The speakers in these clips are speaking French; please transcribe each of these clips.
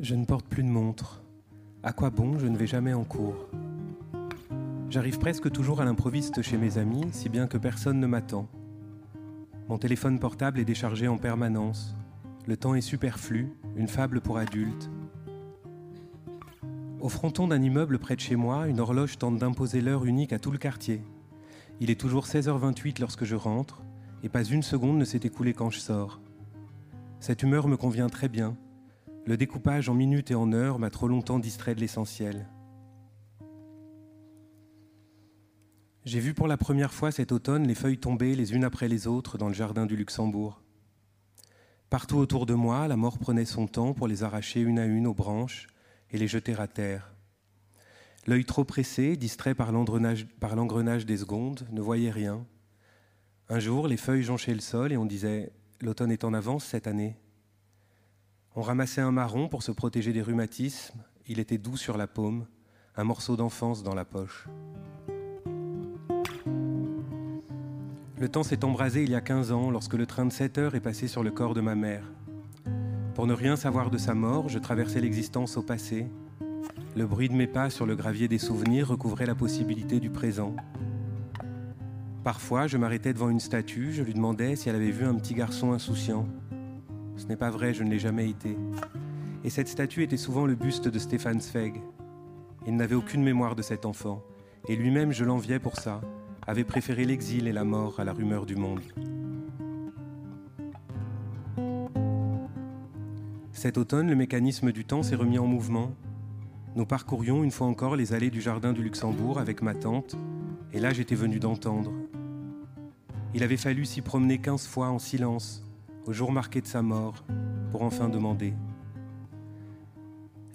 Je ne porte plus de montre. À quoi bon, je ne vais jamais en cours. J'arrive presque toujours à l'improviste chez mes amis, si bien que personne ne m'attend. Mon téléphone portable est déchargé en permanence. Le temps est superflu, une fable pour adultes. Au fronton d'un immeuble près de chez moi, une horloge tente d'imposer l'heure unique à tout le quartier. Il est toujours 16h28 lorsque je rentre, et pas une seconde ne s'est écoulée quand je sors. Cette humeur me convient très bien. Le découpage en minutes et en heures m'a trop longtemps distrait de l'essentiel. J'ai vu pour la première fois cet automne les feuilles tomber les unes après les autres dans le jardin du Luxembourg. Partout autour de moi, la mort prenait son temps pour les arracher une à une aux branches et les jeter à terre. L'œil trop pressé, distrait par l'engrenage des secondes, ne voyait rien. Un jour, les feuilles jonchaient le sol et on disait L'automne est en avance cette année. On ramassait un marron pour se protéger des rhumatismes, il était doux sur la paume, un morceau d'enfance dans la poche. Le temps s'est embrasé il y a 15 ans lorsque le train de 7 heures est passé sur le corps de ma mère. Pour ne rien savoir de sa mort, je traversais l'existence au passé. Le bruit de mes pas sur le gravier des souvenirs recouvrait la possibilité du présent. Parfois, je m'arrêtais devant une statue, je lui demandais si elle avait vu un petit garçon insouciant. Ce n'est pas vrai, je ne l'ai jamais été. Et cette statue était souvent le buste de Stéphane Zweig. Il n'avait aucune mémoire de cet enfant, et lui-même je l'enviais pour ça, avait préféré l'exil et la mort à la rumeur du monde. Cet automne, le mécanisme du temps s'est remis en mouvement. Nous parcourions une fois encore les allées du jardin du Luxembourg avec ma tante, et là j'étais venu d'entendre. Il avait fallu s'y promener quinze fois en silence, au jour marqué de sa mort, pour enfin demander.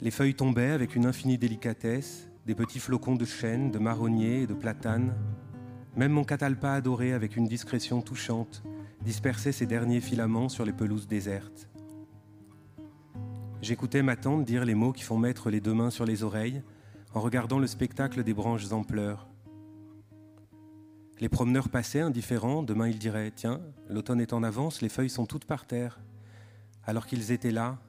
Les feuilles tombaient avec une infinie délicatesse, des petits flocons de chêne, de marronnier et de platane, même mon catalpa adoré, avec une discrétion touchante, dispersait ses derniers filaments sur les pelouses désertes. J'écoutais ma tante dire les mots qui font mettre les deux mains sur les oreilles en regardant le spectacle des branches en pleurs. Les promeneurs passaient indifférents, demain ils diraient Tiens, l'automne est en avance, les feuilles sont toutes par terre. Alors qu'ils étaient là,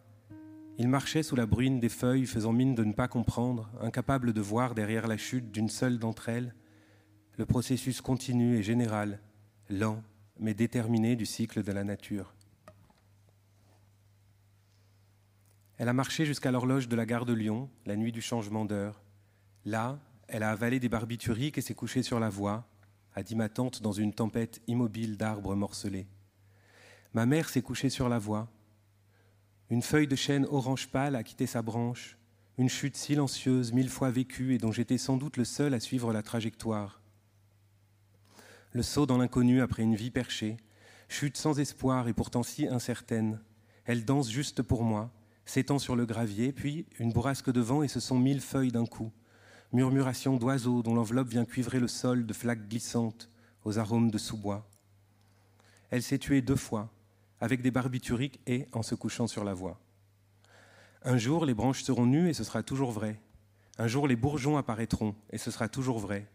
ils marchaient sous la bruine des feuilles, faisant mine de ne pas comprendre, incapables de voir derrière la chute d'une seule d'entre elles le processus continu et général, lent mais déterminé du cycle de la nature. Elle a marché jusqu'à l'horloge de la gare de Lyon, la nuit du changement d'heure. Là, elle a avalé des barbituriques et s'est couchée sur la voie, a dit ma tante dans une tempête immobile d'arbres morcelés. Ma mère s'est couchée sur la voie. Une feuille de chêne orange pâle a quitté sa branche, une chute silencieuse mille fois vécue et dont j'étais sans doute le seul à suivre la trajectoire le saut dans l'inconnu après une vie perchée, chute sans espoir et pourtant si incertaine. Elle danse juste pour moi, s'étend sur le gravier, puis une bourrasque de vent et ce sont mille feuilles d'un coup. Murmuration d'oiseaux dont l'enveloppe vient cuivrer le sol de flaques glissantes aux arômes de sous-bois. Elle s'est tuée deux fois, avec des barbituriques et en se couchant sur la voie. Un jour, les branches seront nues et ce sera toujours vrai. Un jour, les bourgeons apparaîtront et ce sera toujours vrai.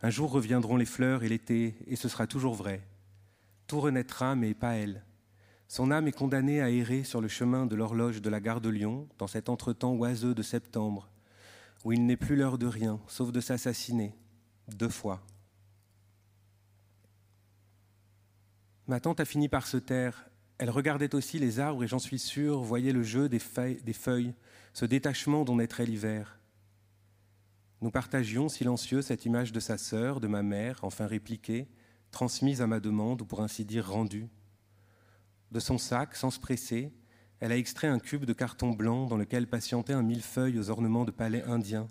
Un jour reviendront les fleurs et l'été, et ce sera toujours vrai. Tout renaîtra, mais pas elle. Son âme est condamnée à errer sur le chemin de l'horloge de la gare de Lyon, dans cet entretemps oiseux de septembre, où il n'est plus l'heure de rien, sauf de s'assassiner, deux fois. Ma tante a fini par se taire. Elle regardait aussi les arbres et j'en suis sûr, voyait le jeu des feuilles, des feuilles ce détachement dont naîtrait l'hiver. Nous partagions silencieux cette image de sa sœur, de ma mère, enfin répliquée, transmise à ma demande, ou pour ainsi dire rendue. De son sac, sans se presser, elle a extrait un cube de carton blanc dans lequel patientait un millefeuille aux ornements de palais indiens.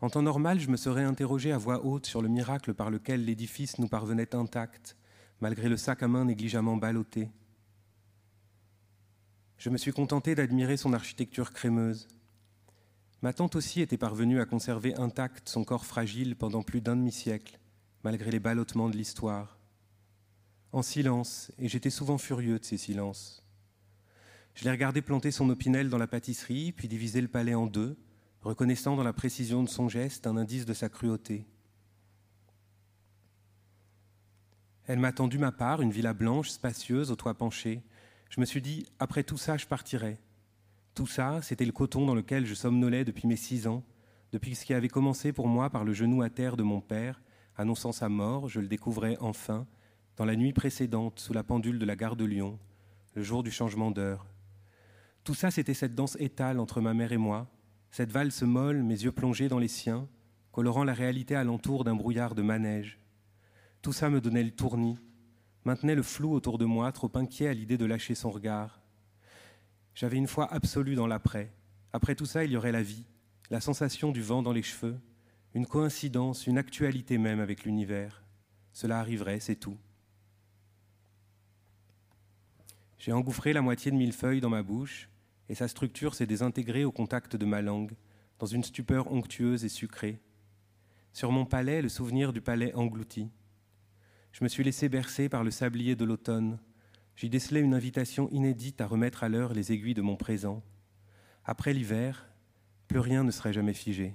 En temps normal, je me serais interrogé à voix haute sur le miracle par lequel l'édifice nous parvenait intact, malgré le sac à main négligemment ballotté. Je me suis contenté d'admirer son architecture crémeuse. Ma tante aussi était parvenue à conserver intact son corps fragile pendant plus d'un demi-siècle, malgré les ballottements de l'histoire. En silence, et j'étais souvent furieux de ces silences. Je l'ai regardé planter son opinel dans la pâtisserie, puis diviser le palais en deux, reconnaissant dans la précision de son geste un indice de sa cruauté. Elle m'a tendu ma part, une villa blanche, spacieuse, au toit penché. Je me suis dit, après tout ça, je partirai. Tout ça, c'était le coton dans lequel je somnolais depuis mes six ans, depuis ce qui avait commencé pour moi par le genou à terre de mon père, annonçant sa mort, je le découvrais enfin, dans la nuit précédente, sous la pendule de la gare de Lyon, le jour du changement d'heure. Tout ça, c'était cette danse étale entre ma mère et moi, cette valse molle, mes yeux plongés dans les siens, colorant la réalité alentour d'un brouillard de manège. Tout ça me donnait le tournis, maintenait le flou autour de moi, trop inquiet à l'idée de lâcher son regard. J'avais une foi absolue dans l'après. Après tout ça, il y aurait la vie, la sensation du vent dans les cheveux, une coïncidence, une actualité même avec l'univers. Cela arriverait, c'est tout. J'ai engouffré la moitié de mille feuilles dans ma bouche, et sa structure s'est désintégrée au contact de ma langue, dans une stupeur onctueuse et sucrée. Sur mon palais, le souvenir du palais englouti. Je me suis laissé bercer par le sablier de l'automne. J'y décelais une invitation inédite à remettre à l'heure les aiguilles de mon présent. Après l'hiver, plus rien ne serait jamais figé.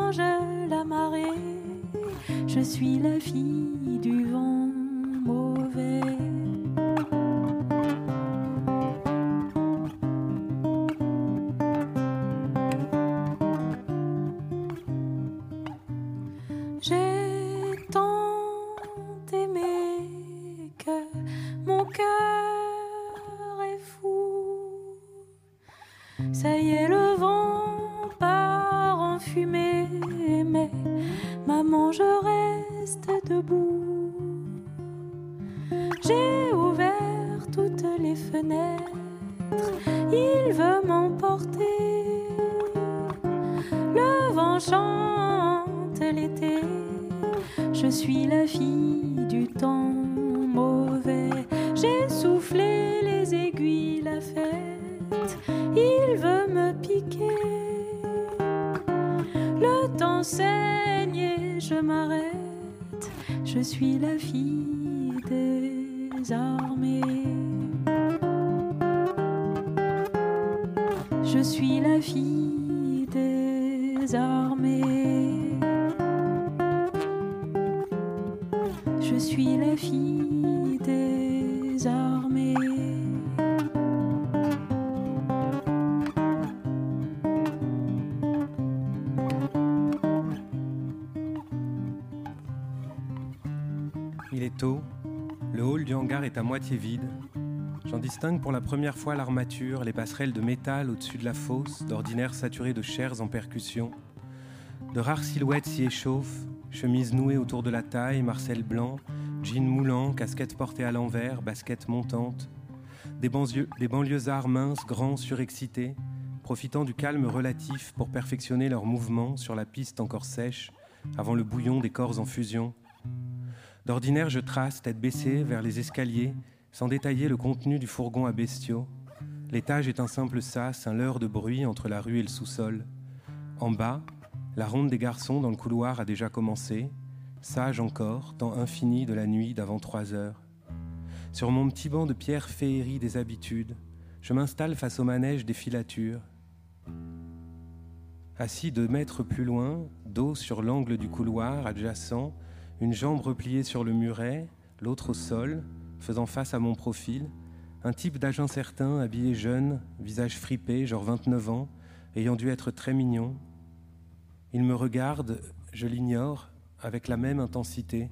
change la marée. Je suis la fille du est tôt, le hall du hangar est à moitié vide. J'en distingue pour la première fois l'armature, les passerelles de métal au-dessus de la fosse, d'ordinaire saturées de chairs en percussion. De rares silhouettes s'y échauffent, chemises nouées autour de la taille, marcel blanc, jeans moulants, casquettes portées à l'envers, baskets montantes. Des, des banlieusards minces, grands, surexcités, profitant du calme relatif pour perfectionner leurs mouvements sur la piste encore sèche, avant le bouillon des corps en fusion. D'ordinaire, je trace, tête baissée, vers les escaliers, sans détailler le contenu du fourgon à bestiaux. L'étage est un simple sas, un leurre de bruit entre la rue et le sous-sol. En bas, la ronde des garçons dans le couloir a déjà commencé, sage encore, temps infini de la nuit d'avant trois heures. Sur mon petit banc de pierre féerie des habitudes, je m'installe face au manège des filatures. Assis deux mètres plus loin, dos sur l'angle du couloir adjacent, une jambe repliée sur le muret, l'autre au sol, faisant face à mon profil, un type d'agent certain, habillé jeune, visage fripé, genre 29 ans, ayant dû être très mignon. Il me regarde, je l'ignore, avec la même intensité.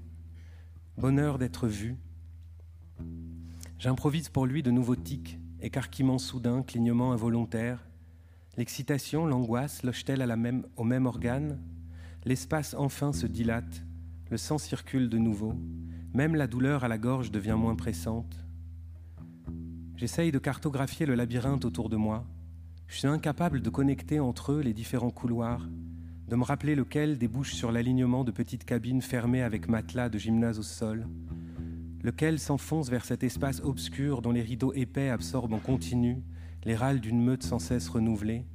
Bonheur d'être vu. J'improvise pour lui de nouveaux tics, écarquillements soudains, clignements involontaires. L'excitation, l'angoisse la même, au même organe? L'espace enfin se dilate, le sang circule de nouveau. Même la douleur à la gorge devient moins pressante. J'essaye de cartographier le labyrinthe autour de moi. Je suis incapable de connecter entre eux les différents couloirs, de me rappeler lequel débouche sur l'alignement de petites cabines fermées avec matelas de gymnase au sol, lequel s'enfonce vers cet espace obscur dont les rideaux épais absorbent en continu les râles d'une meute sans cesse renouvelée,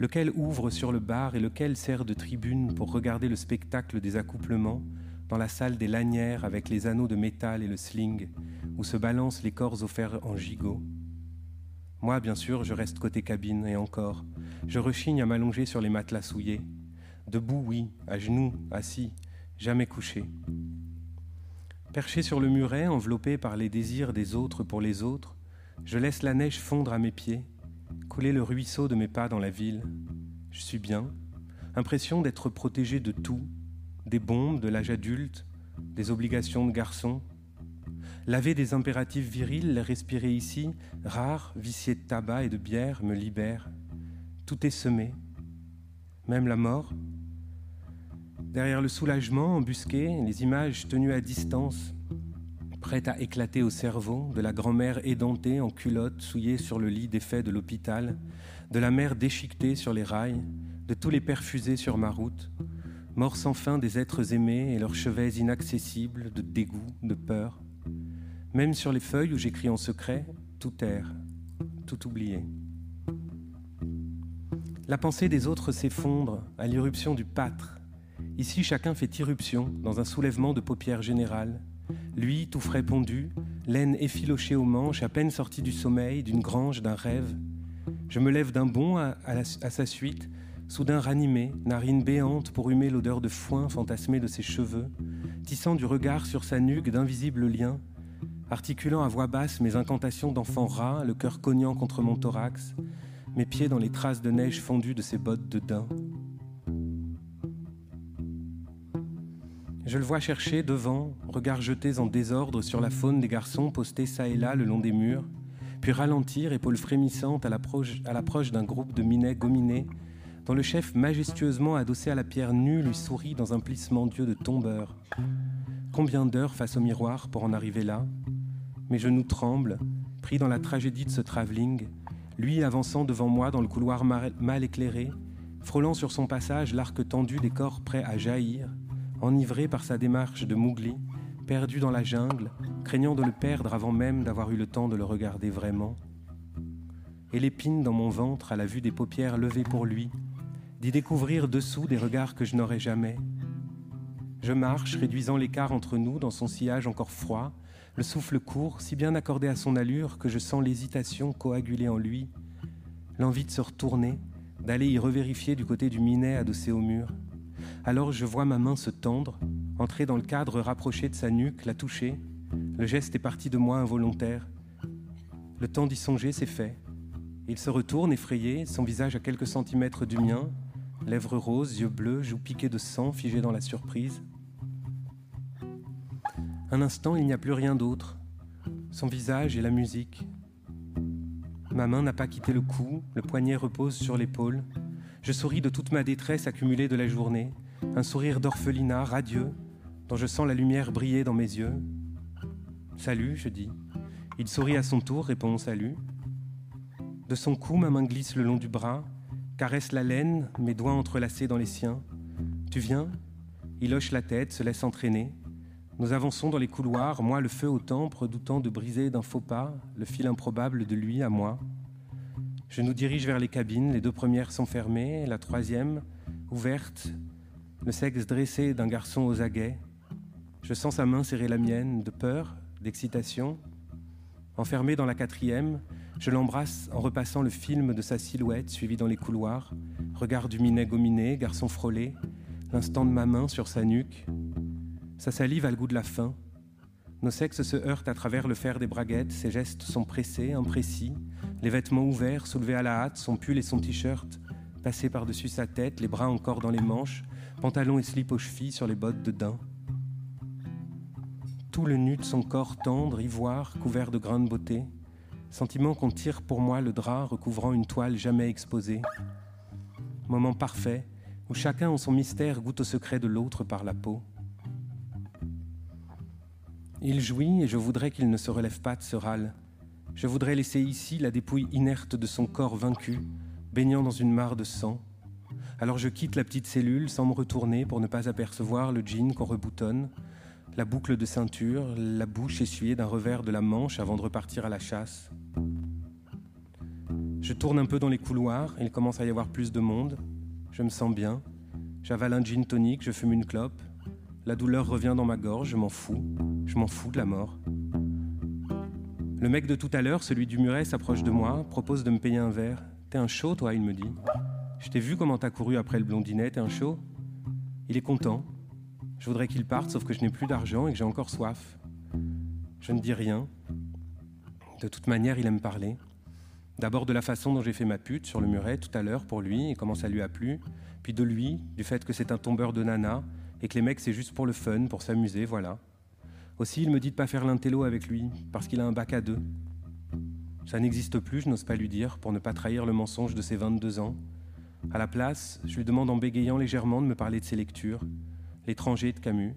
lequel ouvre sur le bar et lequel sert de tribune pour regarder le spectacle des accouplements, dans la salle des lanières avec les anneaux de métal et le sling, où se balancent les corps offerts en gigot. Moi, bien sûr, je reste côté cabine, et encore, je rechigne à m'allonger sur les matelas souillés. Debout, oui, à genoux, assis, jamais couché. Perché sur le muret, enveloppé par les désirs des autres pour les autres, je laisse la neige fondre à mes pieds, couler le ruisseau de mes pas dans la ville. Je suis bien, impression d'être protégé de tout, des bombes de l'âge adulte, des obligations de garçon. Laver des impératifs virils, les respirer ici, rares, viciés de tabac et de bière, me libère. Tout est semé, même la mort. Derrière le soulagement, embusqué, les images tenues à distance, prêtes à éclater au cerveau, de la grand-mère édentée en culotte, souillée sur le lit défait de l'hôpital, de la mère déchiquetée sur les rails, de tous les perfusés sur ma route, morts sans fin des êtres aimés et leurs chevets inaccessibles de dégoût, de peur. Même sur les feuilles où j'écris en secret, tout air, tout oublié. La pensée des autres s'effondre à l'irruption du pâtre. Ici, chacun fait irruption dans un soulèvement de paupières générales. Lui, tout frais pondu, laine effilochée aux manches, à peine sorti du sommeil, d'une grange, d'un rêve. Je me lève d'un bond à, sa suite, soudain ranimé, narine béante pour humer l'odeur de foin fantasmée de ses cheveux, tissant du regard sur sa nuque d'invisibles liens, articulant à voix basse mes incantations d'enfant rat, le cœur cognant contre mon thorax, mes pieds dans les traces de neige fondues de ses bottes de daim. Je le vois chercher devant, regard jetés en désordre sur la faune des garçons postés çà et là le long des murs, puis ralentir, épaules frémissantes à l'approche d'un groupe de minets gominés dont le chef majestueusement adossé à la pierre nue lui sourit dans un plissement dieu de tombeur. Combien d'heures face au miroir pour en arriver là? Mes genoux tremblent, pris dans la tragédie de ce travelling, lui avançant devant moi dans le couloir mal éclairé, frôlant sur son passage l'arc tendu des corps prêts à jaillir, enivré par sa démarche de Mougli, perdu dans la jungle, craignant de le perdre avant même d'avoir eu le temps de le regarder vraiment. Et l'épine dans mon ventre à la vue des paupières levées pour lui, d'y découvrir dessous des regards que je n'aurais jamais. Je marche, réduisant l'écart entre nous dans son sillage encore froid, le souffle court, si bien accordé à son allure que je sens l'hésitation coagulée en lui, l'envie de se retourner, d'aller y revérifier du côté du minet adossé au mur. Alors je vois ma main se tendre, entrer dans le cadre rapproché de sa nuque, la toucher. Le geste est parti de moi involontaire. Le temps d'y songer, c'est fait. Il se retourne effrayé, son visage à quelques centimètres du mien, lèvres roses, yeux bleus, joues piquées de sang, figées dans la surprise. Un instant, il n'y a plus rien d'autre. Son visage et la musique. Ma main n'a pas quitté le cou, le poignet repose sur l'épaule. Je souris de toute ma détresse accumulée de la journée, un sourire d'orphelinat radieux, dont je sens la lumière briller dans mes yeux. Salut, je dis. Il sourit à son tour, répond salut. De son cou, ma main glisse le long du bras, caresse la laine, mes doigts entrelacés dans les siens. Tu viens? Il hoche la tête, se laisse entraîner. Nous avançons dans les couloirs, moi le feu au temple, redoutant de briser d'un faux pas le fil improbable de lui à moi. Je nous dirige vers les cabines, les deux premières sont fermées, la troisième, ouverte, le sexe dressé d'un garçon aux aguets. Je sens sa main serrer la mienne, de peur, d'excitation. Enfermé dans la quatrième, je l'embrasse en repassant le film de sa silhouette suivi dans les couloirs, regard du minet gominé, garçon frôlé, l'instant de ma main sur sa nuque, sa salive a le goût de la faim. Nos sexes se heurtent à travers le fer des braguettes, ses gestes sont pressés, imprécis, les vêtements ouverts, soulevés à la hâte, son pull et son t-shirt passés par-dessus sa tête, les bras encore dans les manches, pantalon et slip aux chevilles sur les bottes de daim. Tout le nu de son corps tendre, ivoire, couvert de grains de beauté, sentiment qu'on tire pour moi le drap recouvrant une toile jamais exposée. Moment parfait où chacun en son mystère goûte au secret de l'autre par la peau. Il jouit et je voudrais qu'il ne se relève pas de ce râle. Je voudrais laisser ici la dépouille inerte de son corps vaincu, baignant dans une mare de sang. Alors je quitte la petite cellule sans me retourner pour ne pas apercevoir le jean qu'on reboutonne, la boucle de ceinture, la bouche essuyée d'un revers de la manche avant de repartir à la chasse. Je tourne un peu dans les couloirs, il commence à y avoir plus de monde. Je me sens bien. J'avale un gin tonic, je fume une clope. La douleur revient dans ma gorge, je m'en fous. Je m'en fous de la mort. Le mec de tout à l'heure, celui du muret, s'approche de moi, propose de me payer un verre. T'es un chaud, toi, il me dit. Je t'ai vu comment t'as couru après le blondinet, t'es un chaud Il est content. Je voudrais qu'il parte, sauf que je n'ai plus d'argent et que j'ai encore soif. Je ne dis rien. De toute manière, il aime parler. D'abord de la façon dont j'ai fait ma pute sur le muret tout à l'heure pour lui et comment ça lui a plu. Puis de lui, du fait que c'est un tombeur de nana et que les mecs c'est juste pour le fun, pour s'amuser, voilà. Aussi, il me dit de pas faire l'intello avec lui, parce qu'il a un bac à deux. Ça n'existe plus, je n'ose pas lui dire, pour ne pas trahir le mensonge de ses 22 ans. À la place, je lui demande en bégayant légèrement de me parler de ses lectures. L'étranger de Camus.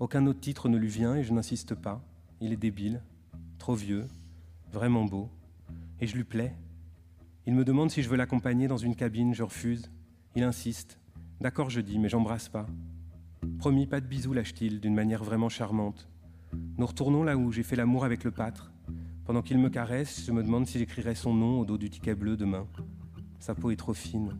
Aucun autre titre ne lui vient et je n'insiste pas. Il est débile, trop vieux, vraiment beau. Et je lui plais. Il me demande si je veux l'accompagner dans une cabine, je refuse. Il insiste. D'accord, je dis, mais j'embrasse pas. Promis, pas de bisous, lâche-t-il, d'une manière vraiment charmante. Nous retournons là où j'ai fait l'amour avec le pâtre. Pendant qu'il me caresse, je me demande si j'écrirai son nom au dos du ticket bleu demain. Sa peau est trop fine.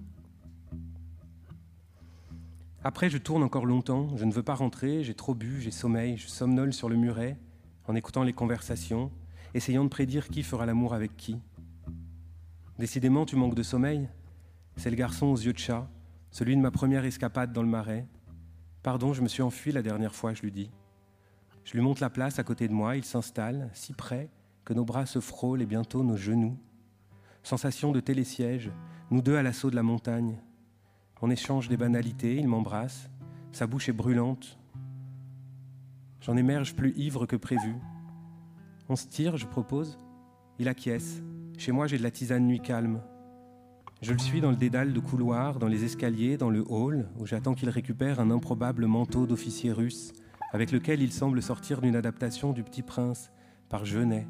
Après, je tourne encore longtemps. Je ne veux pas rentrer. J'ai trop bu, j'ai sommeil. Je somnole sur le muret en écoutant les conversations, essayant de prédire qui fera l'amour avec qui. Décidément, tu manques de sommeil. C'est le garçon aux yeux de chat, celui de ma première escapade dans le marais. Pardon, je me suis enfui la dernière fois, je lui dis. Je lui monte la place à côté de moi, il s'installe, si près que nos bras se frôlent et bientôt nos genoux. Sensation de télésiège, nous deux à l'assaut de la montagne. On échange des banalités, il m'embrasse, sa bouche est brûlante. J'en émerge plus ivre que prévu. On se tire, je propose. Il acquiesce. Chez moi, j'ai de la tisane nuit calme. Je le suis dans le dédale de couloirs, dans les escaliers, dans le hall, où j'attends qu'il récupère un improbable manteau d'officier russe, avec lequel il semble sortir d'une adaptation du Petit Prince, par Genet.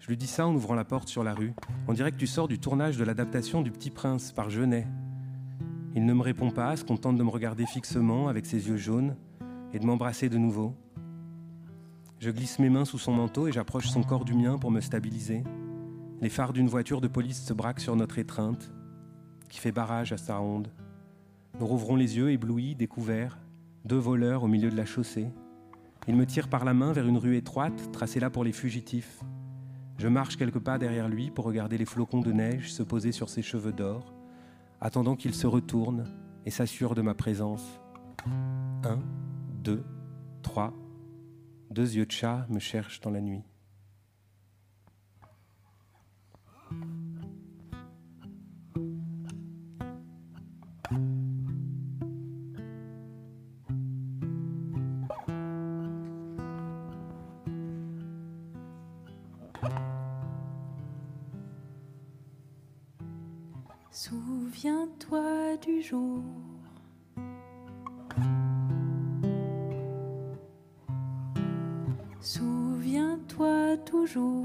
Je lui dis ça en ouvrant la porte sur la rue. On dirait que tu sors du tournage de l'adaptation du Petit Prince, par Genet. Il ne me répond pas, se contente de me regarder fixement avec ses yeux jaunes et de m'embrasser de nouveau. Je glisse mes mains sous son manteau et j'approche son corps du mien pour me stabiliser. Les phares d'une voiture de police se braquent sur notre étreinte, qui fait barrage à sa ronde. Nous rouvrons les yeux éblouis, découverts, deux voleurs au milieu de la chaussée. Il me tire par la main vers une rue étroite, tracée là pour les fugitifs. Je marche quelques pas derrière lui pour regarder les flocons de neige se poser sur ses cheveux d'or, attendant qu'il se retourne et s'assure de ma présence. Un, deux, trois. Deux yeux de chat me cherchent dans la nuit. Souviens-toi du jour. Souviens-toi toujours.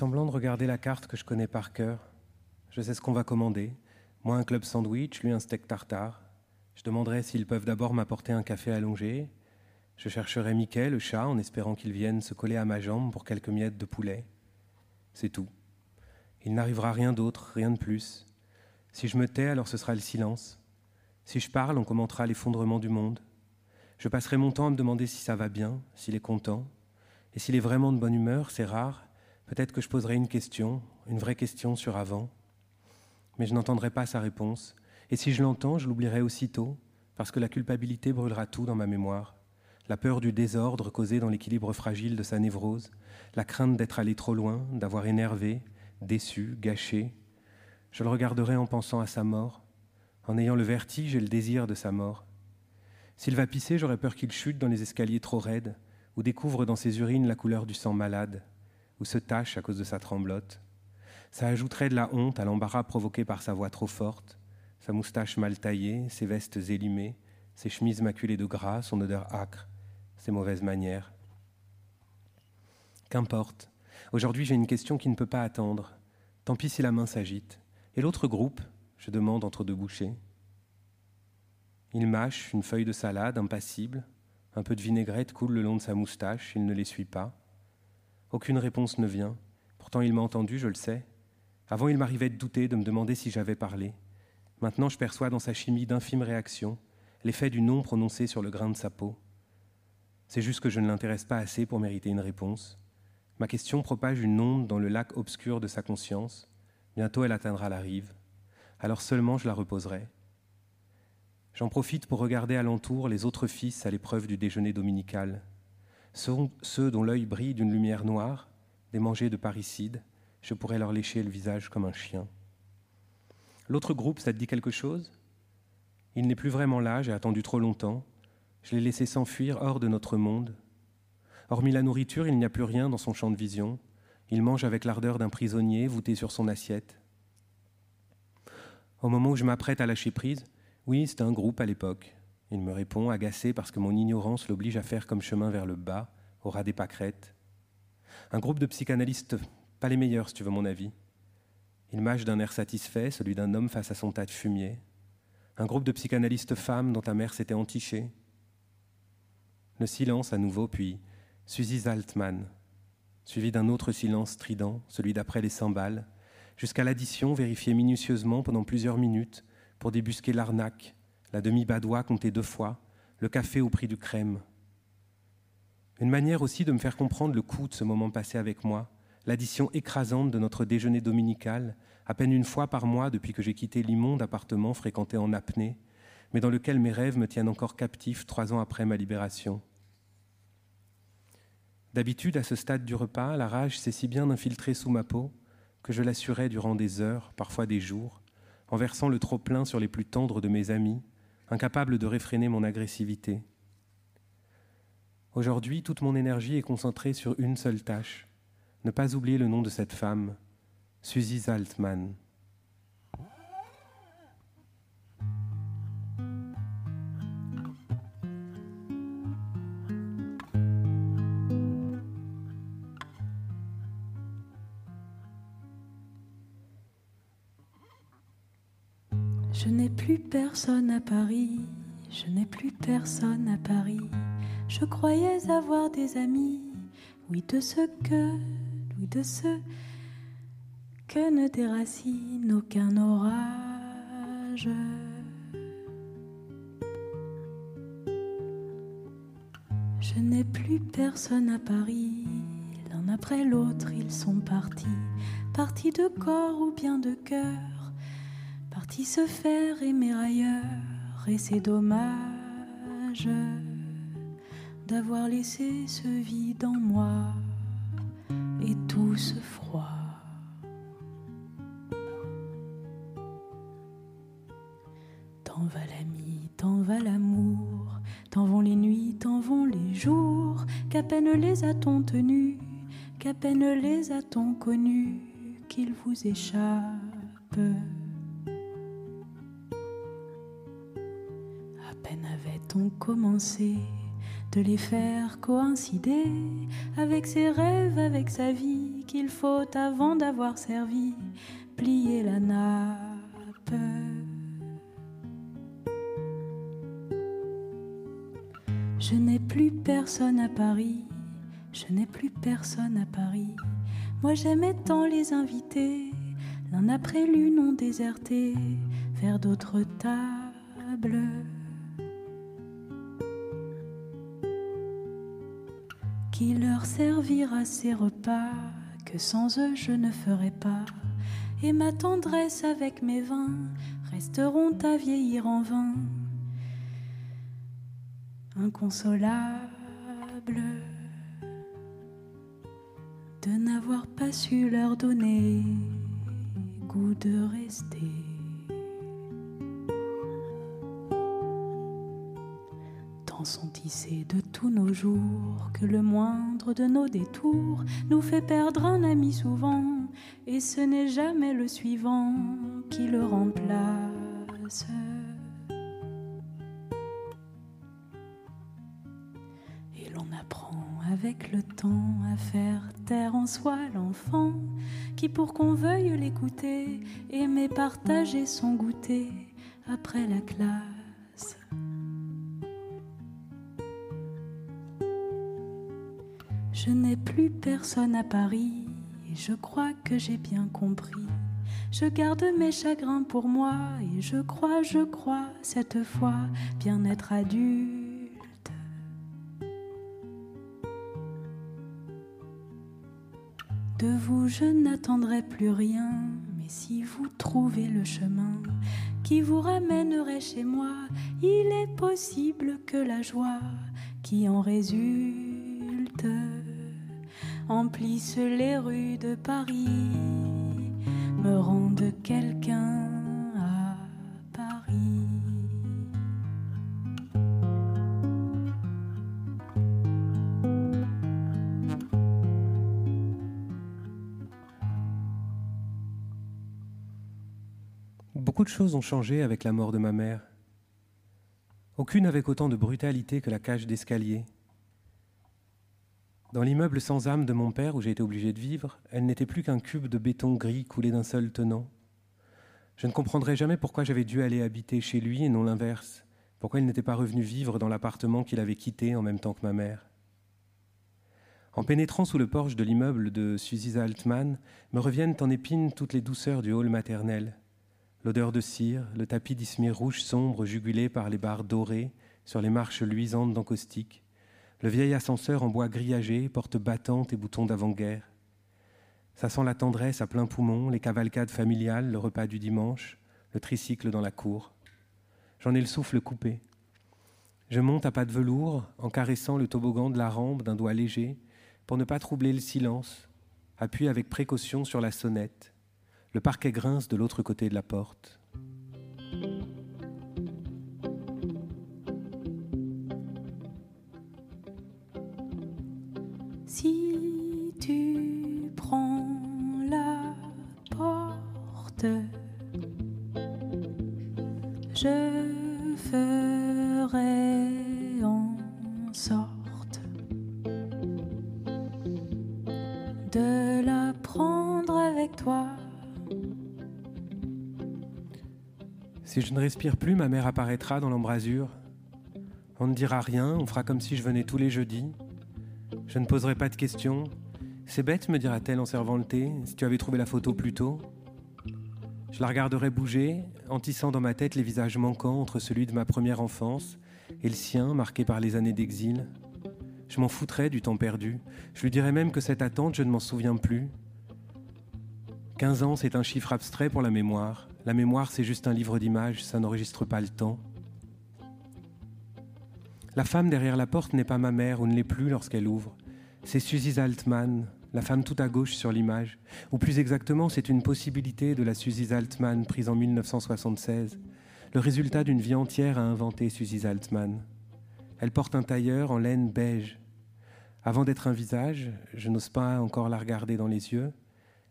Semblant de regarder la carte que je connais par cœur. Je sais ce qu'on va commander. Moi, un club sandwich, lui, un steak tartare. Je demanderai s'ils peuvent d'abord m'apporter un café allongé. Je chercherai Mickey, le chat, en espérant qu'il vienne se coller à ma jambe pour quelques miettes de poulet. C'est tout. Il n'arrivera rien d'autre, rien de plus. Si je me tais, alors ce sera le silence. Si je parle, on commentera l'effondrement du monde. Je passerai mon temps à me demander si ça va bien, s'il est content. Et s'il est vraiment de bonne humeur, c'est rare, peut-être que je poserai une question, une vraie question sur avant. Mais je n'entendrai pas sa réponse. Et si je l'entends, je l'oublierai aussitôt, parce que la culpabilité brûlera tout dans ma mémoire. La peur du désordre causé dans l'équilibre fragile de sa névrose, la crainte d'être allé trop loin, d'avoir énervé, déçu, gâché. Je le regarderai en pensant à sa mort, en ayant le vertige et le désir de sa mort. S'il va pisser, j'aurais peur qu'il chute dans les escaliers trop raides, ou découvre dans ses urines la couleur du sang malade, ou se tache à cause de sa tremblote. Ça ajouterait de la honte à l'embarras provoqué par sa voix trop forte, sa moustache mal taillée, ses vestes élimées, ses chemises maculées de gras, son odeur âcre, ses mauvaises manières. Qu'importe. Aujourd'hui, j'ai une question qui ne peut pas attendre. Tant pis si la main s'agite. Et l'autre groupe je demande entre deux bouchées. Il mâche une feuille de salade, impassible. Un peu de vinaigrette coule le long de sa moustache, il ne l'essuie pas. Aucune réponse ne vient. Pourtant, il m'a entendu, je le sais. Avant, il m'arrivait de douter, de me demander si j'avais parlé. Maintenant, je perçois dans sa chimie d'infimes réactions l'effet du non prononcé sur le grain de sa peau. C'est juste que je ne l'intéresse pas assez pour mériter une réponse. Ma question propage une onde dans le lac obscur de sa conscience. Bientôt elle atteindra la rive. Alors seulement je la reposerai. J'en profite pour regarder alentour les autres fils à l'épreuve du déjeuner dominical. Ceux dont l'œil brille d'une lumière noire, démangés de parricide, je pourrais leur lécher le visage comme un chien. L'autre groupe, ça te dit quelque chose? Il n'est plus vraiment là, j'ai attendu trop longtemps. Je l'ai laissé s'enfuir hors de notre monde. Hormis la nourriture, il n'y a plus rien dans son champ de vision. Il mange avec l'ardeur d'un prisonnier voûté sur son assiette. Au moment où je m'apprête à lâcher prise, oui, c'est un groupe à l'époque. Il me répond, agacé parce que mon ignorance l'oblige à faire comme chemin vers le bas, au ras des pâquerettes. Un groupe de psychanalystes, pas les meilleurs si tu veux mon avis. Il mâche d'un air satisfait, celui d'un homme face à son tas de fumier. Un groupe de psychanalystes femmes dont ta mère s'était entichée. Le silence à nouveau, puis Suzy Zaltman, suivi d'un autre silence strident, celui d'après les cymbales, jusqu'à l'addition vérifiée minutieusement pendant plusieurs minutes pour débusquer l'arnaque, la demi-badoie comptée deux fois, le café au prix du crème. Une manière aussi de me faire comprendre le coût de ce moment passé avec moi, l'addition écrasante de notre déjeuner dominical, à peine une fois par mois depuis que j'ai quitté l'immonde appartement fréquenté en apnée, mais dans lequel mes rêves me tiennent encore captif trois ans après ma libération. D'habitude, à ce stade du repas, la rage s'est si bien infiltrée sous ma peau que je l'assurais durant des heures, parfois des jours, en versant le trop-plein sur les plus tendres de mes amis, incapable de réfréner mon agressivité. Aujourd'hui, toute mon énergie est concentrée sur une seule tâche, ne pas oublier le nom de cette femme, Suzy Zaltman. Je n'ai plus personne à Paris, je n'ai plus personne à Paris. Je croyais avoir des amis, oui de ceux que, oui de ceux que ne déracine aucun orage. Je n'ai plus personne à Paris, l'un après l'autre ils sont partis, partis de corps ou bien de cœur se faire aimer ailleurs, et c'est dommage d'avoir laissé ce vide en moi et tout ce froid. T'en va l'ami, t'en va l'amour, t'en vont les nuits, t'en vont les jours, qu'à peine les a-t-on tenus, qu'à peine les a-t-on connus, qu'ils vous échappent. On commencé de les faire coïncider avec ses rêves, avec sa vie, qu'il faut avant d'avoir servi plier la nappe? Je n'ai plus personne à Paris, je n'ai plus personne à Paris. Moi j'aimais tant les inviter, l'un après l'une ont déserté vers d'autres tables. Qui leur servira ces repas que sans eux je ne ferai pas. Et ma tendresse avec mes vins resteront à vieillir en vain, inconsolable de n'avoir pas su leur donner goût de rester. De tous nos jours, que le moindre de nos détours nous fait perdre un ami souvent, et ce n'est jamais le suivant qui le remplace. Et l'on apprend avec le temps à faire taire en soi l'enfant, qui pour qu'on veuille l'écouter, aimer partager son goûter après la classe. Je n'ai plus personne à Paris, et je crois que j'ai bien compris. Je garde mes chagrins pour moi, et je crois, je crois, cette fois, bien être adulte. De vous, je n'attendrai plus rien, mais si vous trouvez le chemin qui vous ramènerait chez moi, il est possible que la joie qui en résulte emplisse les rues de Paris, me rende quelqu'un à Paris. Beaucoup de choses ont changé avec la mort de ma mère. Aucune avec autant de brutalité que la cage d'escalier. Dans l'immeuble sans âme de mon père où j'ai été obligé de vivre, elle n'était plus qu'un cube de béton gris coulé d'un seul tenant. Je ne comprendrai jamais pourquoi j'avais dû aller habiter chez lui et non l'inverse, pourquoi il n'était pas revenu vivre dans l'appartement qu'il avait quitté en même temps que ma mère. En pénétrant sous le porche de l'immeuble de Suzy Altman, me reviennent en épine toutes les douceurs du hall maternel. L'odeur de cire, le tapis d'ismir rouge sombre jugulé par les barres dorées sur les marches luisantes d'encaustique, le vieil ascenseur en bois grillagé, porte battante et boutons d'avant-guerre. Ça sent la tendresse à plein poumon, les cavalcades familiales, le repas du dimanche, le tricycle dans la cour. J'en ai le souffle coupé. Je monte à pas de velours, en caressant le toboggan de la rampe d'un doigt léger, pour ne pas troubler le silence, appuie avec précaution sur la sonnette. Le parquet grince de l'autre côté de la porte. Si tu prends la porte, je ferai en sorte de la prendre avec toi. Si je ne respire plus, ma mère apparaîtra dans l'embrasure. On ne dira rien, on fera comme si je venais tous les jeudis. Je ne poserai pas de questions. C'est bête, me dira-t-elle en servant le thé, si tu avais trouvé la photo plus tôt. Je la regarderai bouger, en tissant dans ma tête les visages manquants entre celui de ma première enfance et le sien, marqué par les années d'exil. Je m'en foutrais du temps perdu. Je lui dirais même que cette attente, je ne m'en souviens plus. 15 ans, c'est un chiffre abstrait pour la mémoire. La mémoire, c'est juste un livre d'images, ça n'enregistre pas le temps. La femme derrière la porte n'est pas ma mère ou ne l'est plus lorsqu'elle ouvre. C'est Suzy Altman, la femme tout à gauche sur l'image. Ou plus exactement, c'est une possibilité de la Suzy Altman prise en 1976. Le résultat d'une vie entière à inventer Suzy Altman. Elle porte un tailleur en laine beige. Avant d'être un visage, je n'ose pas encore la regarder dans les yeux.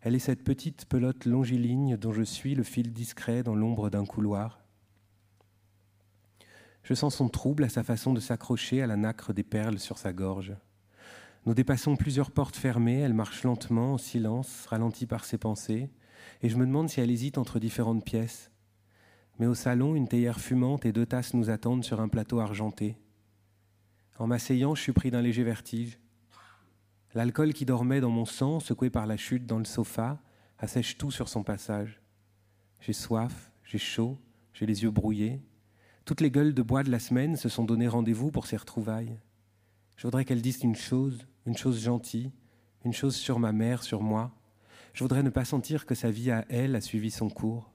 Elle est cette petite pelote longiligne dont je suis le fil discret dans l'ombre d'un couloir. Je sens son trouble à sa façon de s'accrocher à la nacre des perles sur sa gorge. Nous dépassons plusieurs portes fermées, elle marche lentement, en silence, ralentie par ses pensées, et je me demande si elle hésite entre différentes pièces. Mais au salon, une théière fumante et deux tasses nous attendent sur un plateau argenté. En m'asseyant, je suis pris d'un léger vertige. L'alcool qui dormait dans mon sang, secoué par la chute dans le sofa, assèche tout sur son passage. J'ai soif, j'ai chaud, j'ai les yeux brouillés. Toutes les gueules de bois de la semaine se sont donné rendez-vous pour ces retrouvailles. Je voudrais qu'elles disent une chose, une chose gentille, une chose sur ma mère, sur moi. Je voudrais ne pas sentir que sa vie à elle a suivi son cours.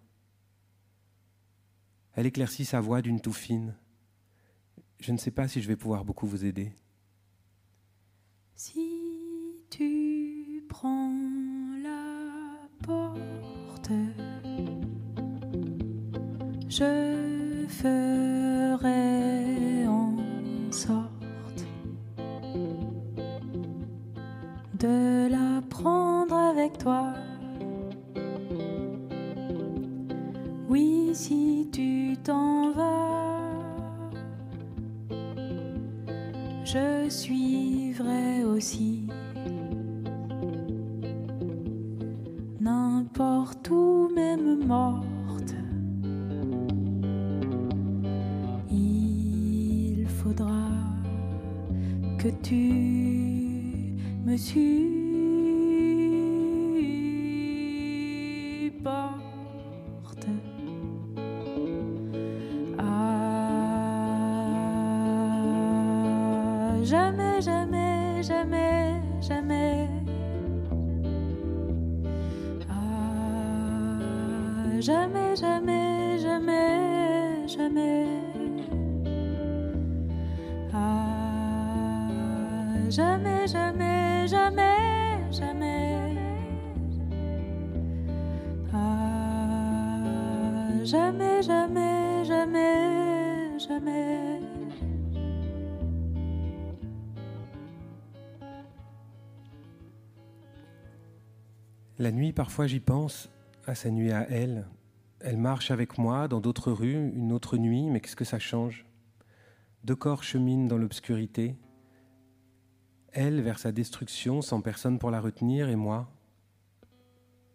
Elle éclaircit sa voix d'une toux fine. Je ne sais pas si je vais pouvoir beaucoup vous aider. Si tu prends la porte, je ferai suivrai aussi. N'importe où, même morte, il faudra que tu me supportes. jamais, jamais. Ah, jamais, jamais, jamais, jamais. Ah, jamais. La nuit, parfois j'y pense, à sa nuit à elle. Elle marche avec moi dans d'autres rues, une autre nuit, mais qu'est-ce que ça change? Deux corps cheminent dans l'obscurité. Elle vers sa destruction sans personne pour la retenir, et moi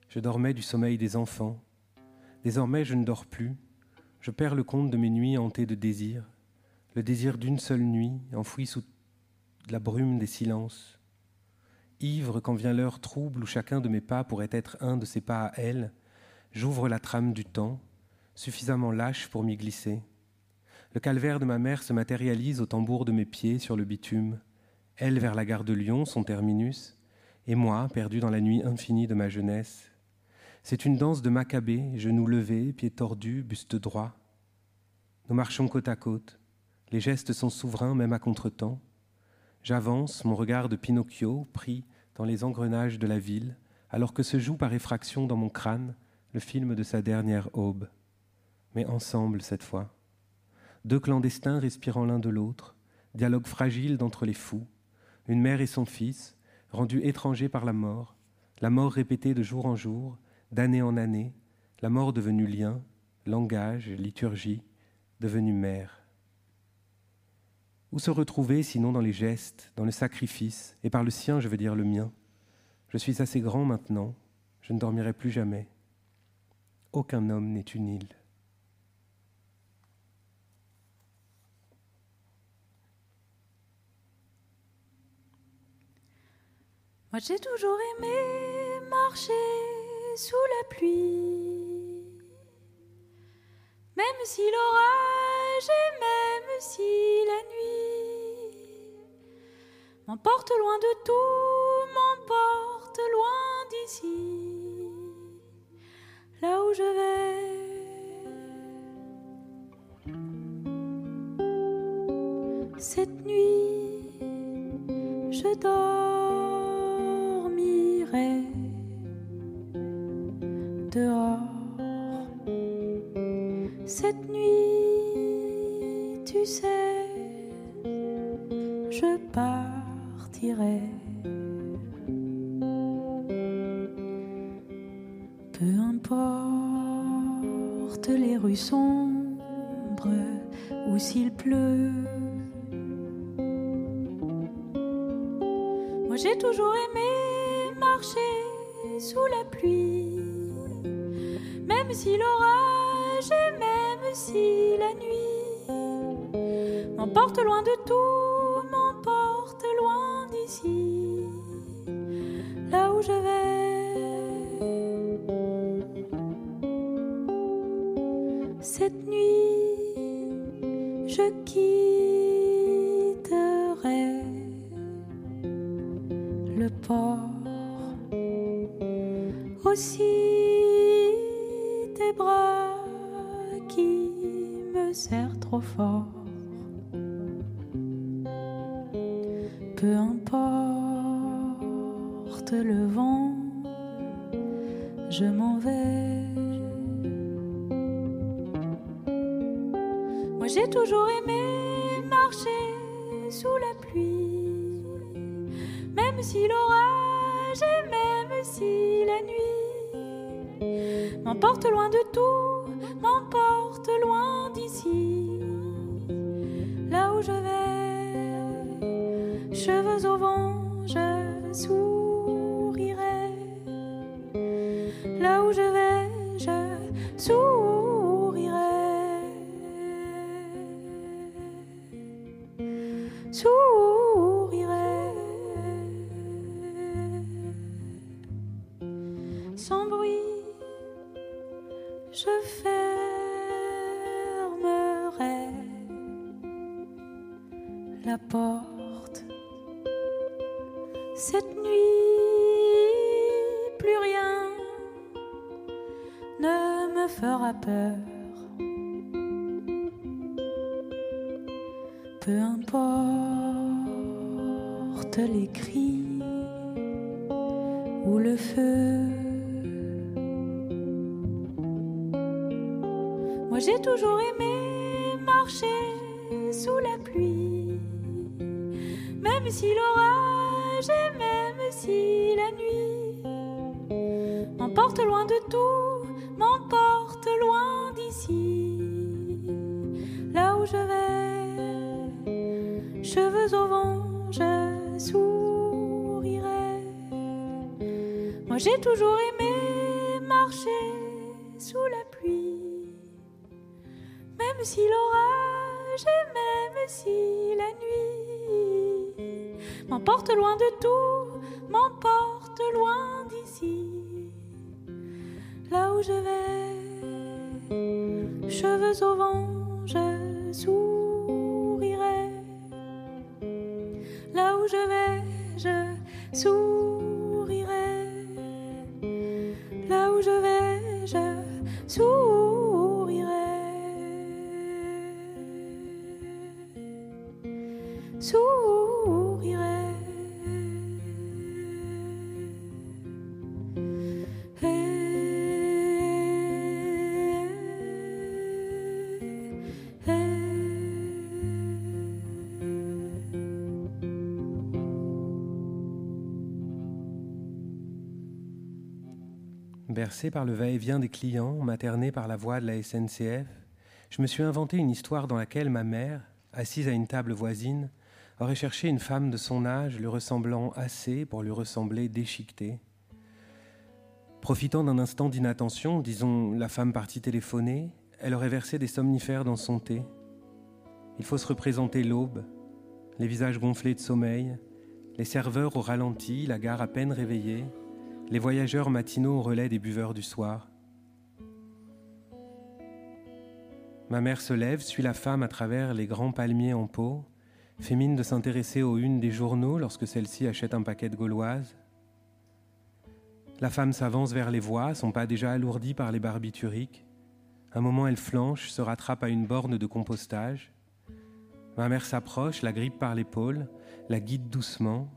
Je dormais du sommeil des enfants. Désormais je ne dors plus. Je perds le compte de mes nuits hantées de désir. Le désir d'une seule nuit, enfoui sous la brume des silences ivre quand vient l'heure trouble où chacun de mes pas pourrait être un de ses pas à elle, j'ouvre la trame du temps, suffisamment lâche pour m'y glisser. Le calvaire de ma mère se matérialise au tambour de mes pieds sur le bitume, elle vers la gare de Lyon, son terminus, et moi, perdu dans la nuit infinie de ma jeunesse. C'est une danse de macabée, genoux levés, pieds tordus, buste droit. Nous marchons côte à côte, les gestes sont souverains même à contretemps. J'avance, mon regard de Pinocchio pris dans les engrenages de la ville, alors que se joue par effraction dans mon crâne le film de sa dernière aube. Mais ensemble cette fois. Deux clandestins respirant l'un de l'autre, dialogue fragile d'entre les fous, une mère et son fils, rendus étrangers par la mort, la mort répétée de jour en jour, d'année en année, la mort devenue lien, langage, liturgie, devenue mère. Où se retrouver sinon dans les gestes, dans le sacrifice, et par le sien, je veux dire le mien? Je suis assez grand maintenant, je ne dormirai plus jamais. Aucun homme n'est une île. Moi j'ai toujours aimé marcher sous la pluie, même si l'orage et même si la nuit m'emporte loin de tout, m'emporte loin d'ici, là où je vais. Cette nuit, je dors. Peu importe les rues sombres ou s'il pleut. Moi j'ai toujours aimé marcher sous la pluie, même si l'orage et même si la nuit m'emporte loin de tout, cheveux au vent, je sourirai, je sourirai. Là où je vais, je sourirai. Bercé par le va-et-vient des clients, materné par la voix de la SNCF, je me suis inventé une histoire dans laquelle ma mère, assise à une table voisine, aurait cherché une femme de son âge lui ressemblant assez pour lui ressembler déchiquetée. Profitant d'un instant d'inattention, disons la femme partie téléphoner, elle aurait versé des somnifères dans son thé. Il faut se représenter l'aube, les visages gonflés de sommeil, les serveurs au ralenti, la gare à peine réveillée, les voyageurs matinaux au relais des buveurs du soir. Ma mère se lève, suit la femme à travers les grands palmiers en pot, fait mine de s'intéresser aux unes des journaux lorsque celle-ci achète un paquet de gauloises. La femme s'avance vers les voies, son pas déjà alourdi par les barbituriques. Un moment, elle flanche, se rattrape à une borne de compostage. Ma mère s'approche, la grippe par l'épaule, la guide doucement.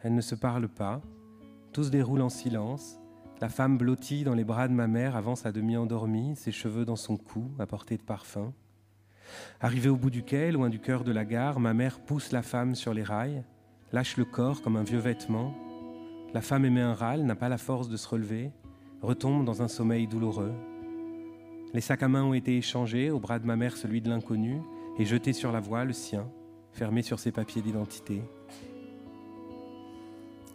Elle ne se parle pas. Tout se déroule en silence. La femme blottie dans les bras de ma mère avance à demi endormie, ses cheveux dans son cou, à portée de parfum. Arrivée au bout du quai, loin du cœur de la gare, ma mère pousse la femme sur les rails, lâche le corps comme un vieux vêtement. La femme émet un râle, n'a pas la force de se relever, retombe dans un sommeil douloureux. Les sacs à main ont été échangés, au bras de ma mère celui de l'inconnu, et jeté sur la voie le sien, fermé sur ses papiers d'identité.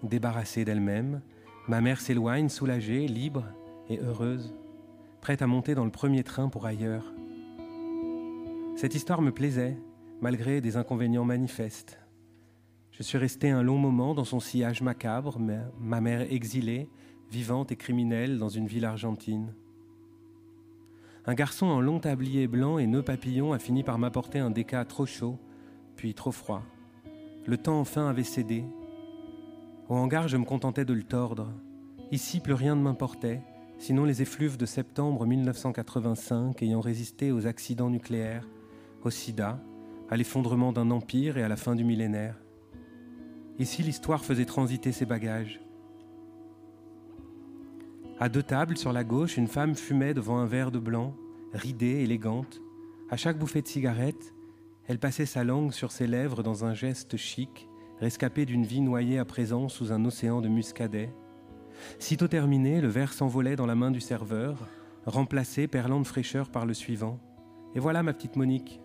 Débarrassée d'elle-même, ma mère s'éloigne, soulagée, libre et heureuse, prête à monter dans le premier train pour ailleurs. Cette histoire me plaisait, malgré des inconvénients manifestes. Je suis resté un long moment dans son sillage macabre, ma mère exilée, vivante et criminelle dans une ville argentine. Un garçon en long tablier blanc et nœud papillon a fini par m'apporter un déca trop chaud, puis trop froid. Le temps enfin avait cédé. Au hangar, je me contentais de le tordre. Ici, plus rien ne m'importait, sinon les effluves de septembre 1985 ayant résisté aux accidents nucléaires, au sida, à l'effondrement d'un empire et à la fin du millénaire. Ici, l'histoire faisait transiter ses bagages. À deux tables, sur la gauche, une femme fumait devant un verre de blanc, ridée, élégante. À chaque bouffée de cigarette, elle passait sa langue sur ses lèvres dans un geste chic, rescapé d'une vie noyée à présent sous un océan de muscadet. Sitôt terminé, le verre s'envolait dans la main du serveur, remplacé, perlant de fraîcheur, par le suivant. Et voilà ma petite Monique.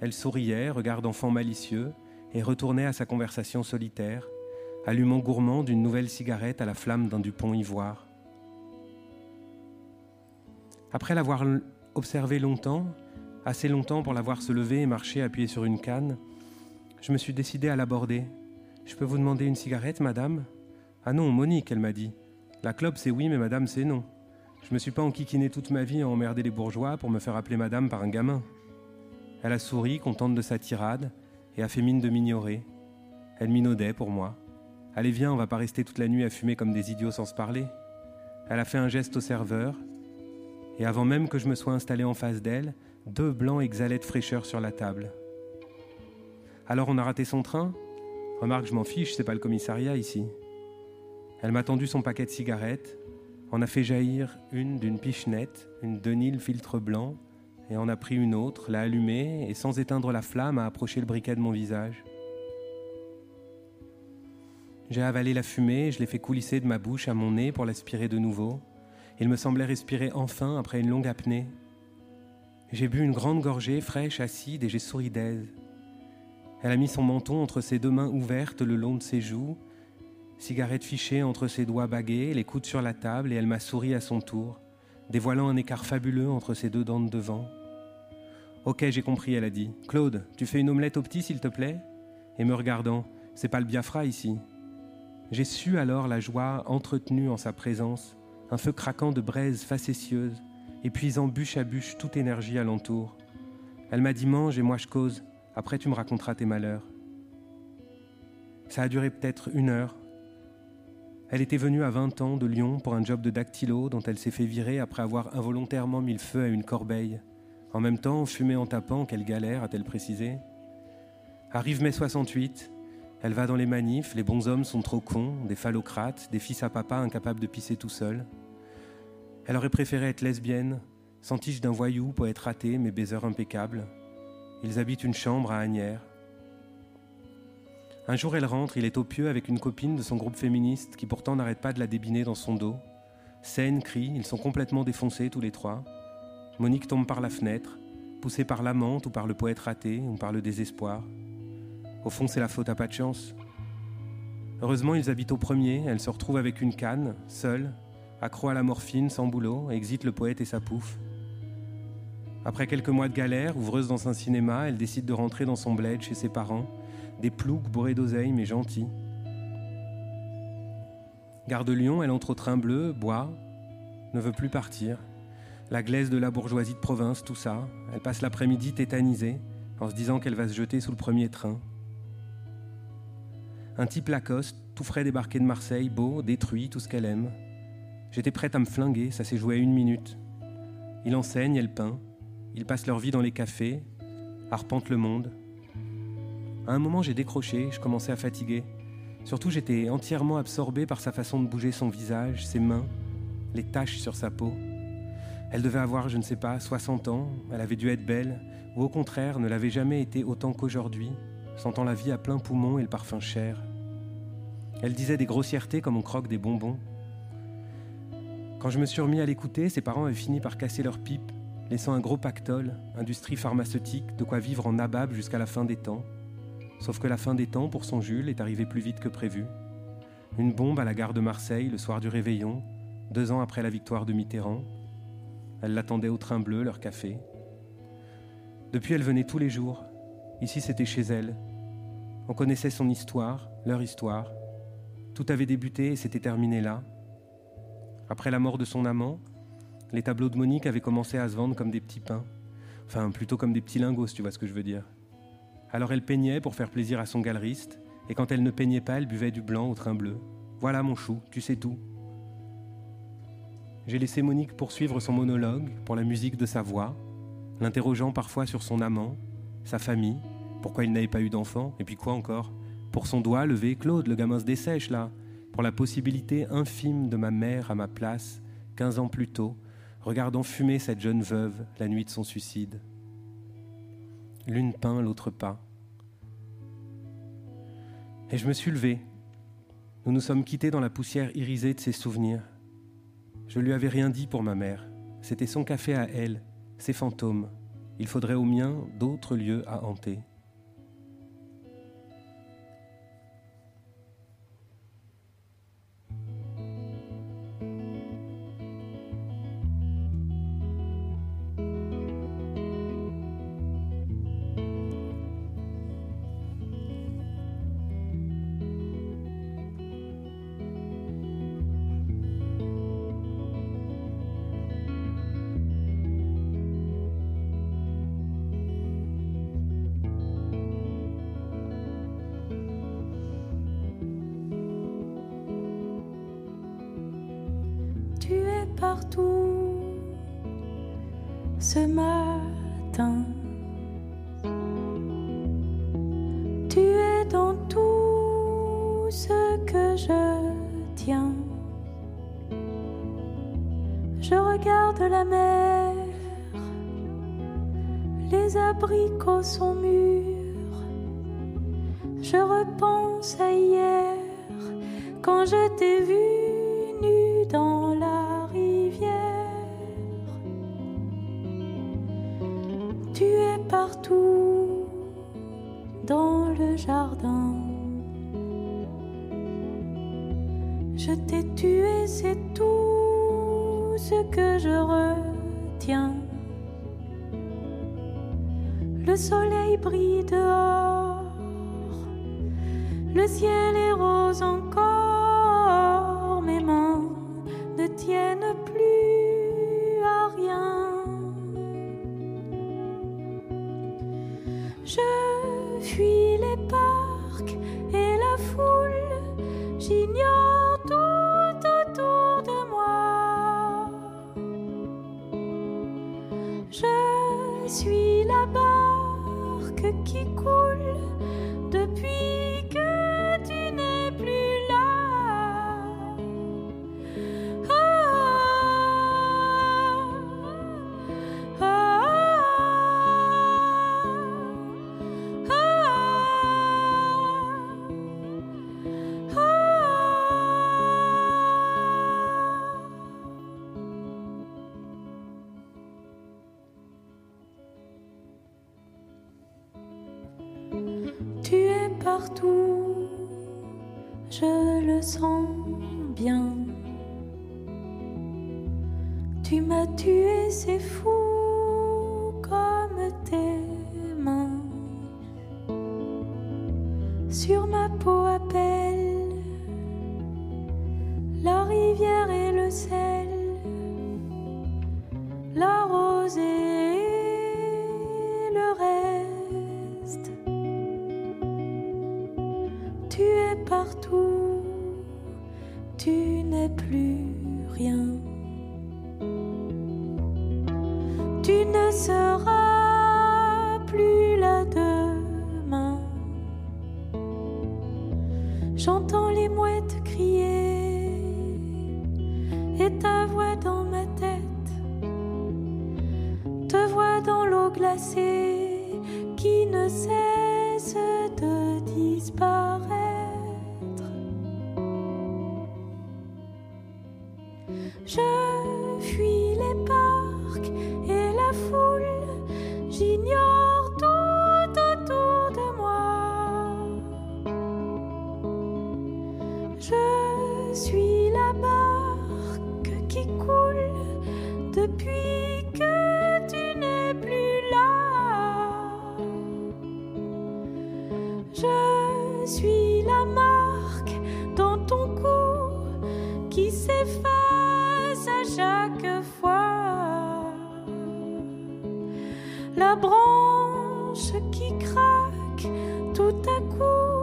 Elle souriait, regard d'enfant malicieux, et retournait à sa conversation solitaire, allumant gourmand d'une nouvelle cigarette à la flamme d'un Dupont ivoire. Après l'avoir observé longtemps, assez longtemps pour la voir se lever et marcher appuyée sur une canne, je me suis décidé à l'aborder. Je peux vous demander une cigarette, madame? Ah non, Monique, elle m'a dit. La clope, c'est oui, mais madame, c'est non. Je me suis pas enquiquiné toute ma vie à emmerder les bourgeois pour me faire appeler madame par un gamin. Elle a souri, contente de sa tirade, et a fait mine de m'ignorer. Elle minaudait pour moi. Allez, viens, on va pas rester toute la nuit à fumer comme des idiots sans se parler. Elle a fait un geste au serveur. et avant même que je me sois installé en face d'elle, deux blancs exhalaient de fraîcheur sur la table. Alors on a raté son train? Remarque, je m'en fiche, c'est pas le commissariat ici. Elle m'a tendu son paquet de cigarettes, en a fait jaillir une d'une pichenette, une Denil filtre blanc, et en a pris une autre, l'a allumée, et sans éteindre la flamme, a approché le briquet de mon visage. J'ai avalé la fumée, je l'ai fait coulisser de ma bouche à mon nez pour l'aspirer de nouveau. Il me semblait respirer enfin après une longue apnée. J'ai bu une grande gorgée, fraîche, acide, et j'ai souri d'aise. Elle a mis son menton entre ses deux mains ouvertes le long de ses joues, cigarette fichée entre ses doigts bagués, les coudes sur la table, et elle m'a souri à son tour, dévoilant un écart fabuleux entre ses deux dents de devant. Ok, j'ai compris, elle a dit. Claude, tu fais une omelette au petit, s'il te plaît? Et me regardant, c'est pas le Biafra ici. J'ai su alors la joie entretenue en sa présence, un feu craquant de braise facétieuse, épuisant bûche à bûche toute énergie alentour. Elle m'a dit mange et moi je cause. Après, tu me raconteras tes malheurs. Ça a duré peut-être une heure. Elle était venue à 20 ans de Lyon pour un job de dactylo dont elle s'est fait virer après avoir involontairement mis le feu à une corbeille. En même temps, fumée en tapant, quelle galère, a-t-elle précisé. Arrive mai 68, elle va dans les manifs, les bons hommes sont trop cons, des phallocrates, des fils à papa incapables de pisser tout seul. Elle aurait préféré être lesbienne, sentiche d'un voyou, poète raté, mais baiser impeccable. Ils habitent une chambre à Agnières. Un jour, elle rentre, il est au pieu avec une copine de son groupe féministe qui pourtant n'arrête pas de la débiner dans son dos. Scène, crie, ils sont complètement défoncés tous les trois. Monique tombe par la fenêtre, poussée par l'amante ou par le poète raté ou par le désespoir. Au fond, c'est la faute à pas de chance. Heureusement, ils habitent au premier, elle se retrouve avec une canne, seule, accro à la morphine, sans boulot, exite le poète et sa pouffe. Après quelques mois de galère, ouvreuse dans un cinéma, elle décide de rentrer dans son bled chez ses parents, des ploucs bourrés d'oseille mais gentils. Gare de Lyon, elle entre au train bleu, boit, ne veut plus partir. La glaise de la bourgeoisie de province, tout ça. Elle passe l'après-midi tétanisée, en se disant qu'elle va se jeter sous le premier train. Un type Lacoste, tout frais débarqué de Marseille, beau, détruit, tout ce qu'elle aime. J'étais prête à me flinguer, ça s'est joué à une minute. Il enseigne, elle peint. Ils passent leur vie dans les cafés, arpentent le monde. À un moment, j'ai décroché, je commençais à fatiguer. Surtout, j'étais entièrement absorbé par sa façon de bouger son visage, ses mains, les taches sur sa peau. Elle devait avoir, je ne sais pas, 60 ans, elle avait dû être belle, ou au contraire, ne l'avait jamais été autant qu'aujourd'hui, sentant la vie à plein poumon et le parfum cher. Elle disait des grossièretés comme on croque des bonbons. Quand je me suis remis à l'écouter, ses parents avaient fini par casser leur pipe laissant un gros pactole, industrie pharmaceutique, de quoi vivre en nabab jusqu'à la fin des temps. Sauf que la fin des temps, pour son Jules, est arrivée plus vite que prévu. Une bombe à la gare de Marseille le soir du réveillon, deux ans après la victoire de Mitterrand. Elle l'attendait au train bleu, leur café. Depuis, elle venait tous les jours. Ici, c'était chez elle. On connaissait son histoire, leur histoire. Tout avait débuté et s'était terminé là. Après la mort de son amant, les tableaux de Monique avaient commencé à se vendre comme des petits pains. Enfin, plutôt comme des petits lingots, tu vois ce que je veux dire. Alors elle peignait pour faire plaisir à son galeriste, et quand elle ne peignait pas, elle buvait du blanc au train bleu. Voilà mon chou, tu sais tout. J'ai laissé Monique poursuivre son monologue pour la musique de sa voix, l'interrogeant parfois sur son amant, sa famille, pourquoi il n'avait pas eu d'enfant, et puis quoi encore Pour son doigt levé, Claude, le gamin se dessèche là, pour la possibilité infime de ma mère à ma place, quinze ans plus tôt, regardant fumer cette jeune veuve la nuit de son suicide. L'une peint, l'autre pas. Et je me suis levé. Nous nous sommes quittés dans la poussière irisée de ses souvenirs. Je lui avais rien dit pour ma mère. C'était son café à elle, ses fantômes. Il faudrait au mien d'autres lieux à hanter. partout ce matin. Tu es dans tout ce que je tiens. Je regarde la mer, les abricots sont mûrs. Je repense à hier quand je t'ai vu nu dans dans le jardin. Je t'ai tué, c'est tout ce que je retiens. Le soleil brille dehors, le ciel est rose encore, partout, je le sens bien. Tu m'as tué, c'est fou La branche qui craque tout à coup.